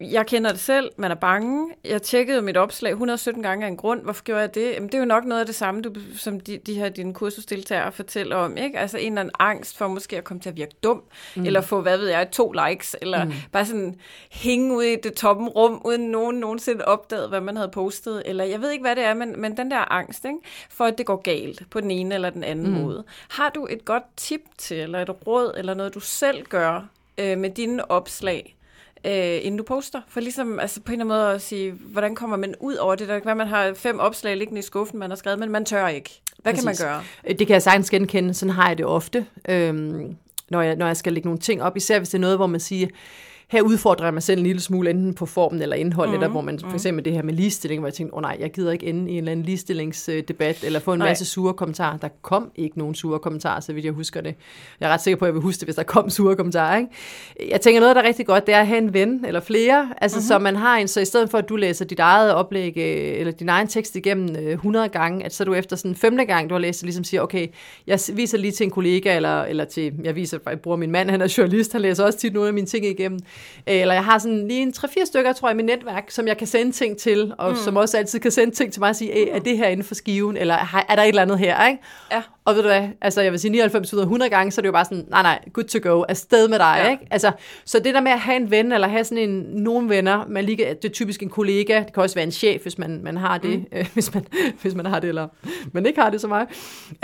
jeg kender det selv, man er bange. Jeg tjekkede mit opslag 117 gange af en grund. Hvorfor gjorde jeg det? Jamen, det er jo nok noget af det samme, du, som de, de her dine kursusdeltagere fortæller om. Ikke? Altså en eller anden angst for måske at komme til at virke dum, mm. eller få, hvad ved jeg, to likes, eller mm. bare sådan hænge ud i det toppen rum, uden nogen nogensinde opdagede, hvad man havde postet. Eller jeg ved ikke, hvad det er, men, men den der angst, ikke? for at det går galt på den ene eller den anden mm. måde. Har du et godt tip til, eller et råd, eller noget, du selv gør øh, med dine opslag, øh, inden du poster. For ligesom altså på en eller anden måde at sige, hvordan kommer man ud over det? Der kan være, man har fem opslag liggende i skuffen, man har skrevet, men man tør ikke. Hvad Præcis. kan man gøre? Det kan jeg sagtens genkende. Sådan har jeg det ofte, øhm, når, jeg, når jeg skal lægge nogle ting op. Især hvis det er noget, hvor man siger, her udfordrer jeg mig selv en lille smule, enten på formen eller indholdet, mm, der, hvor man for mhm. eksempel det her med ligestilling, hvor jeg tænkte, åh oh, nej, jeg gider ikke ende i en eller anden ligestillingsdebat, eller få en nej. masse sure kommentarer. Der kom ikke nogen sure kommentarer, så vidt jeg husker det. Jeg er ret sikker på, at jeg vil huske det, hvis der kom sure kommentarer. Ikke? Jeg tænker, noget, der er rigtig godt, det er at have en ven eller flere, altså mm-hmm. så man har en, så i stedet for, at du læser dit eget oplæg, øh, eller din egen tekst igennem 100 øh, gange, at så du efter sådan femte gang, du har læst, ligesom siger, okay, jeg viser lige til en kollega, eller, eller til, jeg viser, jeg bruger min mand, han er journalist, han læser også tit nogle af mine ting igennem. Eller jeg har sådan lige en 3-4 stykker, tror jeg, i mit netværk, som jeg kan sende ting til, og mm. som også altid kan sende ting til mig og sige, er det her inden for skiven, eller er der et eller andet her, ikke? Ja. Og ved du hvad, altså jeg vil sige 99 ud af 100 gange, så er det jo bare sådan, nej nej, good to go, afsted med dig, ja. ikke? Altså, så det der med at have en ven, eller have sådan en, nogle venner, man lige, det er typisk en kollega, det kan også være en chef, hvis man, man har det, mm. øh, hvis, man, hvis man har det, eller man ikke har det så meget,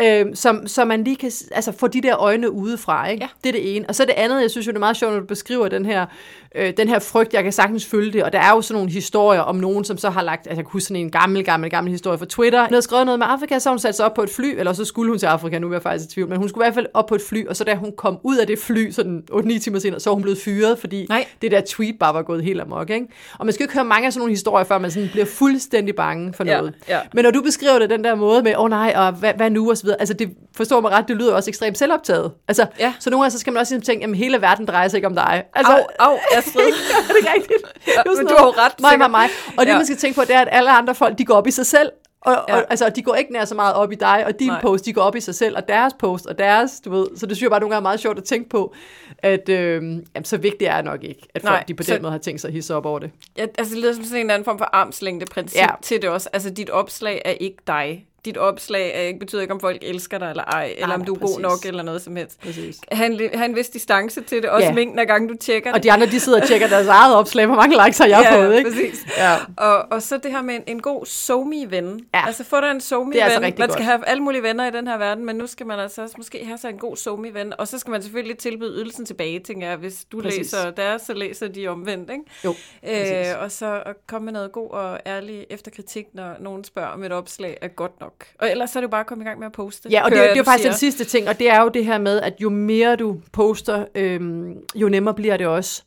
øh, som, så man lige kan altså, få de der øjne udefra, ikke? Ja. Det er det ene. Og så det andet, jeg synes jo, det er meget sjovt, når du beskriver den her, øh, den her frygt, jeg kan sagtens følge det, og der er jo sådan nogle historier om nogen, som så har lagt, altså jeg kan huske sådan en gammel, gammel, gammel historie fra Twitter, hun havde skrevet noget med Afrika, så hun satte sig op på et fly, eller så skulle hun til Afrika, nu er jeg faktisk i tvivl, men hun skulle i hvert fald op på et fly, og så da hun kom ud af det fly, sådan 8-9 timer senere, så var hun blevet fyret, fordi Nej. det der tweet bare var gået helt amok, ikke? Og man skal ikke høre mange af sådan nogle historier, før man sådan bliver fuldstændig bange for noget. Ja, ja. Men når du beskriver det den der måde med, åh oh, nej, og hvad, hvad nu, og så videre, altså det forstår mig ret, det lyder også ekstremt selvoptaget. Altså, ja. så nogle gange så skal man også ligesom tænke, jamen hele verden drejer sig ikke om dig. Altså, au, au, Astrid. er det rigtigt? Ja, men du har jo ret. Mig, mig, mig. Og det, ja. man skal tænke på, det er, at alle andre folk, de går op i sig selv, Og, Ja. og altså, de går ikke nær så meget op i dig, og dine Nej. post, de går op i sig selv, og deres post, og deres, du ved. Så det synes jeg bare nogle gange er meget sjovt at tænke på, at øh, jamen, så vigtigt er det nok ikke, at folk Nej, de på så- den måde har tænkt sig at hisse op over det. Ja, altså det lyder som sådan en eller anden form for armslængde-princip ja. til det også. Altså dit opslag er ikke dig. Dit opslag ikke, betyder ikke, om folk elsker dig eller ej, eller om nej, du er præcis. god nok, eller noget som helst. Præcis. Ha' en, li- ha' en vis distance til det, også Ja. mængden af gange, du tjekker Og det. de andre, de sidder og tjekker deres eget opslag, hvor mange likes har jeg ja, fået, ikke? præcis. Ja. Og, og så det her med en, en god somi ven Ja. Altså få dig en somi Det er altså Man skal godt. have alle mulige venner i den her verden, men nu skal man altså også måske have sig en god somi ven Og så skal man selvfølgelig tilbyde ydelsen tilbage, tænker jeg. Hvis du Præcis. læser deres, så læser de omvendt, ikke? Jo, præcis. Øh, og så komme med noget god og ærlig efterkritik, når nogen spørger, om et opslag er godt nok. Og ellers så er det jo bare at komme i gang med at poste. Ja, og det, hører det er jo faktisk siger. den sidste ting, og det er jo det her med, at jo mere du poster, øhm, jo nemmere bliver det også.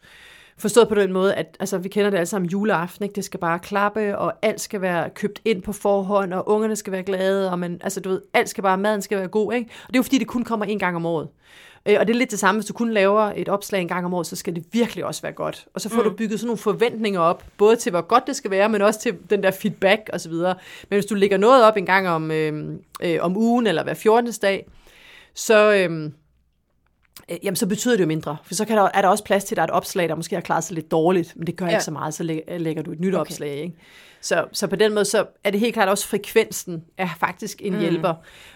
Forstået på den måde, at altså, vi kender det alle sammen juleaften, ikke? det skal bare klappe, og alt skal være købt ind på forhånd, og ungerne skal være glade, og man, altså, du ved, alt skal bare, maden skal være god. Ikke? Og det er jo fordi, det kun kommer en gang om året. Øh, Og det er lidt det samme, hvis du kun laver et opslag en gang om året, så skal det virkelig også være godt. Og så får mm. du bygget sådan nogle forventninger op, både til hvor godt det skal være, men også til den der feedback osv. Men hvis du lægger noget op en gang om, øh, øh, om ugen, eller hver 14. dag, så, øh, øh, jamen, så betyder det jo mindre. For så kan der, er der også plads til, at der er et opslag, der måske har klaret sig lidt dårligt, men det gør ja. Ja. ikke så meget, så læ- lægger du et nyt okay. opslag. Ikke? Så, så på den måde, så er det helt klart også frekvensen er faktisk en mm. hjælper.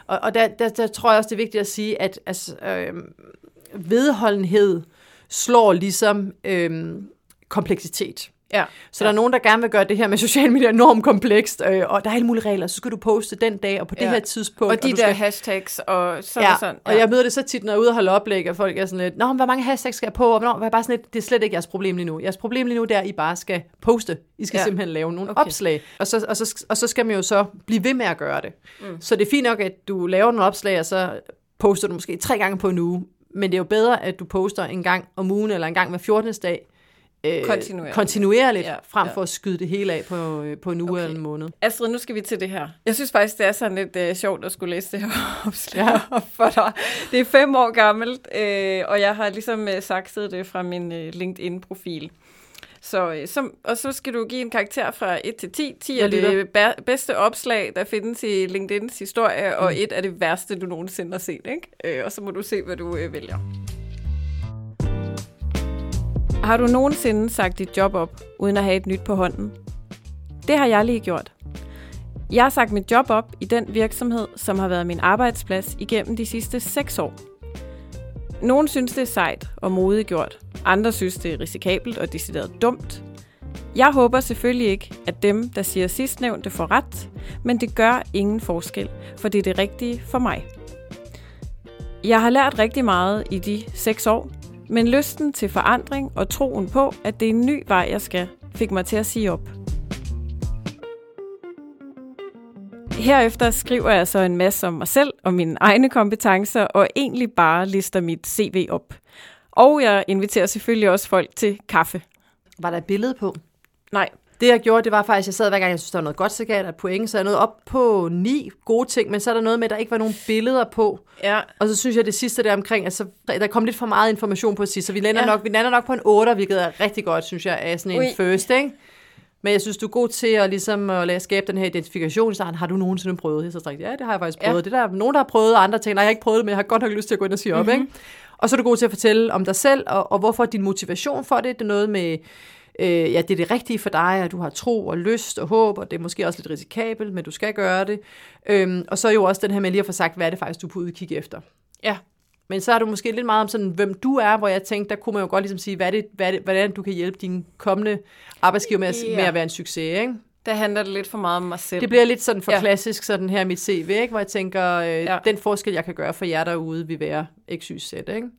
Og, og der, der, der tror jeg også, det er vigtigt at sige, at altså, øh, vedholdenhed slår ligesom øh, kompleksitet. Ja. Så ja. der er nogen, der gerne vil gøre det her med sociale medier enormt komplekst, øh, og der er alle mulige regler. Så skal du poste den dag, og på det Ja. her tidspunkt. Og de du der skal... hashtags og sådan Ja, og sådan. og jeg møder det så tit, når jeg er ude og holde oplæg, og folk er sådan lidt, Nå, men hvor mange hashtags skal jeg på? Og hvornår? Bare sådan lidt, det er slet ikke jeres problem lige nu. Jeres problem lige nu, det er, at I bare skal poste. I skal ja. Ja. simpelthen lave nogle okay. opslag. Og så, og, så, og så skal man jo så blive ved med at gøre det. Mm. Så det er fint nok, at du laver nogle opslag, og så poster du måske tre gange på en uge. Men det er jo bedre, at du poster en gang om ugen, eller en gang hver 14. dag, øh, Kontinuerligt. kontinuerligt Ja, frem ja. for at skyde det hele af på, øh, på en uge Okay. eller en måned. Astrid, nu skal vi til det her. Jeg synes faktisk, det er sådan lidt øh, sjovt at skulle læse det her opslag Ja. for dig. Det er fem år gammelt, øh, og jeg har ligesom øh, sakset det fra min øh, LinkedIn-profil. Så, øh, som, og så skal du give en karakter fra 1 til 10. 10 er det bedste opslag, der findes i LinkedIns historie, og 1 er det værste, du nogensinde har set. Ikke? Øh, og så må du se, hvad du øh, vælger. Har du nogensinde sagt dit job op, uden at have et nyt på hånden? Det har jeg lige gjort. Jeg har sagt mit job op i den virksomhed, som har været min arbejdsplads igennem de sidste 6 år. Nogle synes, det er sejt og modegjort. Andre synes, det er risikabelt og decideret dumt. Jeg håber selvfølgelig ikke, at dem, der siger sidstnævnte, får ret, men det gør ingen forskel, for det er det rigtige for mig. Jeg har lært rigtig meget i de 6 år, men lysten til forandring og troen på, at det er en ny vej, jeg skal, fik mig til at sige op. Herefter skriver jeg så en masse om mig selv og mine egne kompetencer, og egentlig bare lister mit CV op. Og jeg inviterer selvfølgelig også folk til kaffe. Var der et billede på? Nej, Det jeg gjorde, det var faktisk, jeg sad hver gang, jeg synes, der var noget godt, så gav jeg et point, så jeg nåede op på ni gode ting, men så er der noget med, at der ikke var nogen billeder på. ja, Og så synes jeg, det sidste der omkring, altså, der kom lidt for meget information på at sige, så vi lander, Ja. ja. nok, vi lander nok på en 8, hvilket er rigtig godt, synes jeg, af sådan en Ui. first, ikke? Men jeg synes, du er god til at, ligesom, at lade skabe den her identifikation. Så har du nogensinde prøvet det? Så straks, ja, det har jeg faktisk Ja. prøvet. Det der er nogen, der har prøvet, og andre tænker, nej, jeg har ikke prøvet det, men jeg har godt nok lyst til at gå ind og sige op. Mm-hmm. Ikke? Og så er du god til at fortælle om dig selv, og, og hvorfor din motivation for det. Det er noget med, øh, ja, det er det rigtige for dig, at du har tro og lyst og håb, og det er måske også lidt risikabelt, men du skal gøre det. Øhm, og så er jo også den her med lige at få sagt, hvad er det faktisk, du er på udkig efter. ja, Men så er du måske lidt meget om sådan, hvem du er, hvor jeg tænkte, der kunne man jo godt ligesom sige, hvad er det, hvad er det, hvordan du kan hjælpe dine kommende arbejdsgiver med, at, Ja. med at være en succes, ikke? der handler det lidt for meget om mig selv. Det bliver lidt sådan for Ja. klassisk, sådan her mit CV, ikke? hvor jeg tænker, øh, Ja. den forskel, jeg kan gøre for jer derude, vil være x, y, z, ikke?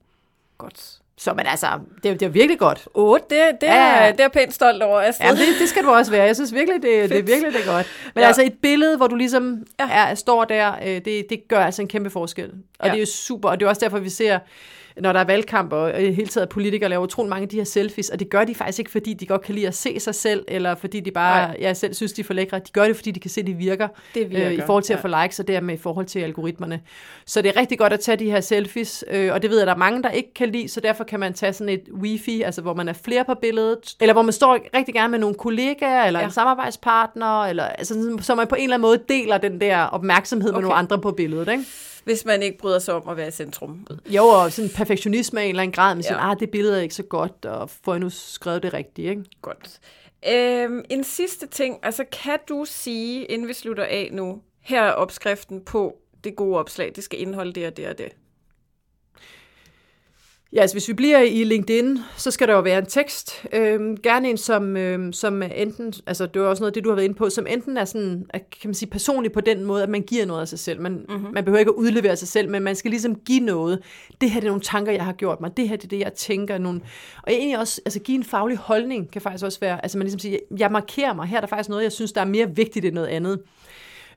godt. Så men altså, det er, det er virkelig godt. 8, det, det, Ja, er, det er pænt stolt over, Astrid. Ja, det, det skal du også være. Jeg synes virkelig, det, det er virkelig det er godt. Men Ja. altså et billede, hvor du ligesom Ja. er, står der, øh, det, det gør altså en kæmpe forskel. Og Ja. det er jo super, og det er også derfor, vi ser når der er valgkamp, og hele taget politikere laver utrolig mange af de her selfies, og det gør de faktisk ikke, fordi de godt kan lide at se sig selv, eller fordi de bare ja, selv synes, de er for lækre. De gør det, fordi de kan se, at de virker, det virker øh, i forhold til ja. at få likes, og dermed i forhold til algoritmerne. Så det er rigtig godt at tage de her selfies, øh, og det ved jeg, at der er mange, der ikke kan lide, så derfor kan man tage sådan et wifi, altså hvor man er flere på billedet, eller hvor man står rigtig gerne med nogle kollegaer, eller ja. en samarbejdspartner, eller altså, så man på en eller anden måde deler den der opmærksomhed okay. med nogle andre på billedet, ikke? Hvis man ikke bryder sig om at være i centrum. Jo, og sådan perfektionisme af en eller anden grad, men ja. sådan, ah, det billede er ikke så godt, og får jeg nu skrevet det rigtigt, ikke? Godt. Øhm, en sidste ting, altså kan du sige, inden vi slutter af nu, her er opskriften på det gode opslag, det skal indeholde det og det og det. Ja, altså hvis vi bliver i LinkedIn, så skal der jo være en tekst. Øhm, gerne en, som, øhm, som enten, altså det var også noget af det, du har været inde på, som enten er sådan, kan man sige, personlig på den måde, at man giver noget af sig selv. Man, mm-hmm. man behøver ikke at udlevere sig selv, men man skal ligesom give noget. Det her det er nogle tanker, jeg har gjort mig. Det her det er det, jeg tænker. Nogle, og egentlig også, altså give en faglig holdning kan faktisk også være, altså man ligesom siger, jeg markerer mig. Her er der faktisk noget, jeg synes, der er mere vigtigt end noget andet.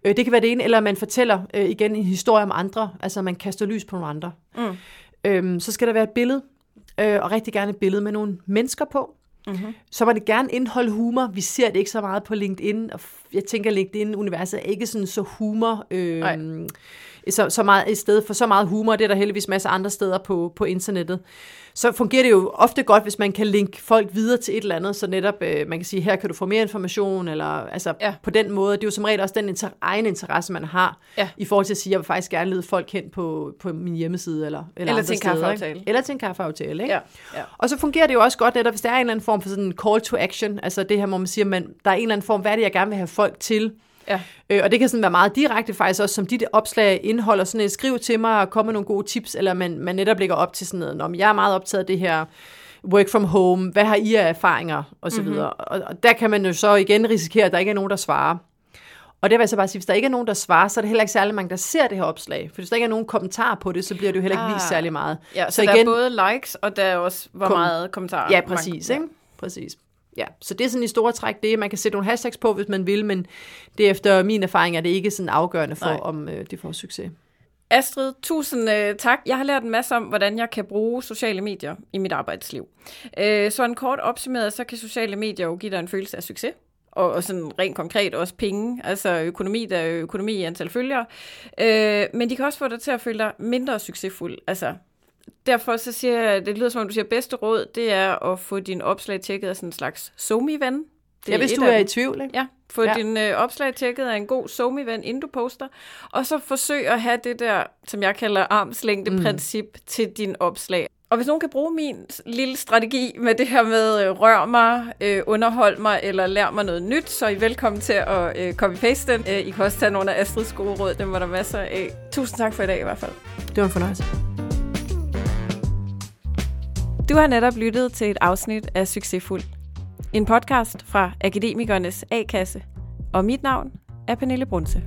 Øh, det kan være det ene, eller man fortæller øh, igen en historie om andre, altså man kaster lys på nogle andre. Mm. Øhm, så skal der være et billede, øh, og rigtig gerne et billede med nogle mennesker på. Mm-hmm. Så må det gerne indeholde humor. Vi ser det ikke så meget på LinkedIn, og jeg tænker, at LinkedIn-universet er ikke sådan så humor... Øh, så, så meget i stedet for så meget humor, det er der heldigvis masser andre steder på, på internettet så fungerer det jo ofte godt, hvis man kan linke folk videre til et eller andet, så netop øh, man kan sige, her kan du få mere information, eller altså ja. på den måde. Det er jo som regel også den inter- egen interesse, man har, ja. i forhold til at sige, jeg vil faktisk gerne lede folk hen på, på min hjemmeside, eller, eller, eller til en kaffeaftale. Eller til en kaffeaftale, ikke? Ja. Ja. Og så fungerer det jo også godt netop, hvis der er en eller anden form for sådan en call to action, altså det her, hvor man siger, man, der er en eller anden form, hvad er det, jeg gerne vil have folk til, Ja. Øh, og det kan sådan være meget direkte faktisk også, som dit opslag indeholder sådan et skriv til mig og komme med nogle gode tips, eller man, man netop lægger op til sådan noget, om jeg er meget optaget af det her work from home, hvad har I af erfaringer, og så mm-hmm. videre. Og, og der kan man jo så igen risikere, at der ikke er nogen, der svarer. Og det vil jeg så bare sige, hvis der ikke er nogen, der svarer, så er det heller ikke særlig mange, der ser det her opslag. For hvis der ikke er nogen kommentar på det, så bliver det jo heller ikke ah. vist særlig meget. Ja, så, så igen, der er både likes, og der er også, hvor kom, meget kommentarer. Ja, præcis. Mange, ja. Ikke? præcis. Ja, så det er sådan i store træk det. Man kan sætte nogle hashtags på, hvis man vil, men det efter min erfaring er det ikke sådan afgørende for, Nej. om øh, det får succes. Astrid, tusind øh, tak. Jeg har lært en masse om, hvordan jeg kan bruge sociale medier i mit arbejdsliv. Øh, så en kort opsummeret, så kan sociale medier jo give dig en følelse af succes. Og, og sådan rent konkret også penge, altså økonomi, der er økonomi i antal følgere. Øh, men de kan også få dig til at føle dig mindre succesfuld. Altså derfor så siger jeg, det lyder som om du siger, bedste råd, det er at få din opslag tjekket af sådan en slags somi-ven. Det ja, hvis du er i tvivl, ikke? Ja, få ja. din øh, opslag tjekket af en god somi-ven, inden du poster, og så forsøg at have det der, som jeg kalder armslængde-princip mm. til din opslag. Og hvis nogen kan bruge min lille strategi med det her med øh, rør mig, øh, underhold mig eller lær mig noget nyt, så er I velkommen til at øh, copy-paste den. Øh, I kan også tage nogle af Astrids gode råd, dem var der masser af. Tusind tak for i dag i hvert fald. Det var en fornøjelse. Du har netop lyttet til et afsnit af Succesfuld. En podcast fra Akademikernes A-kasse. Og mit navn er Pernille Brunse.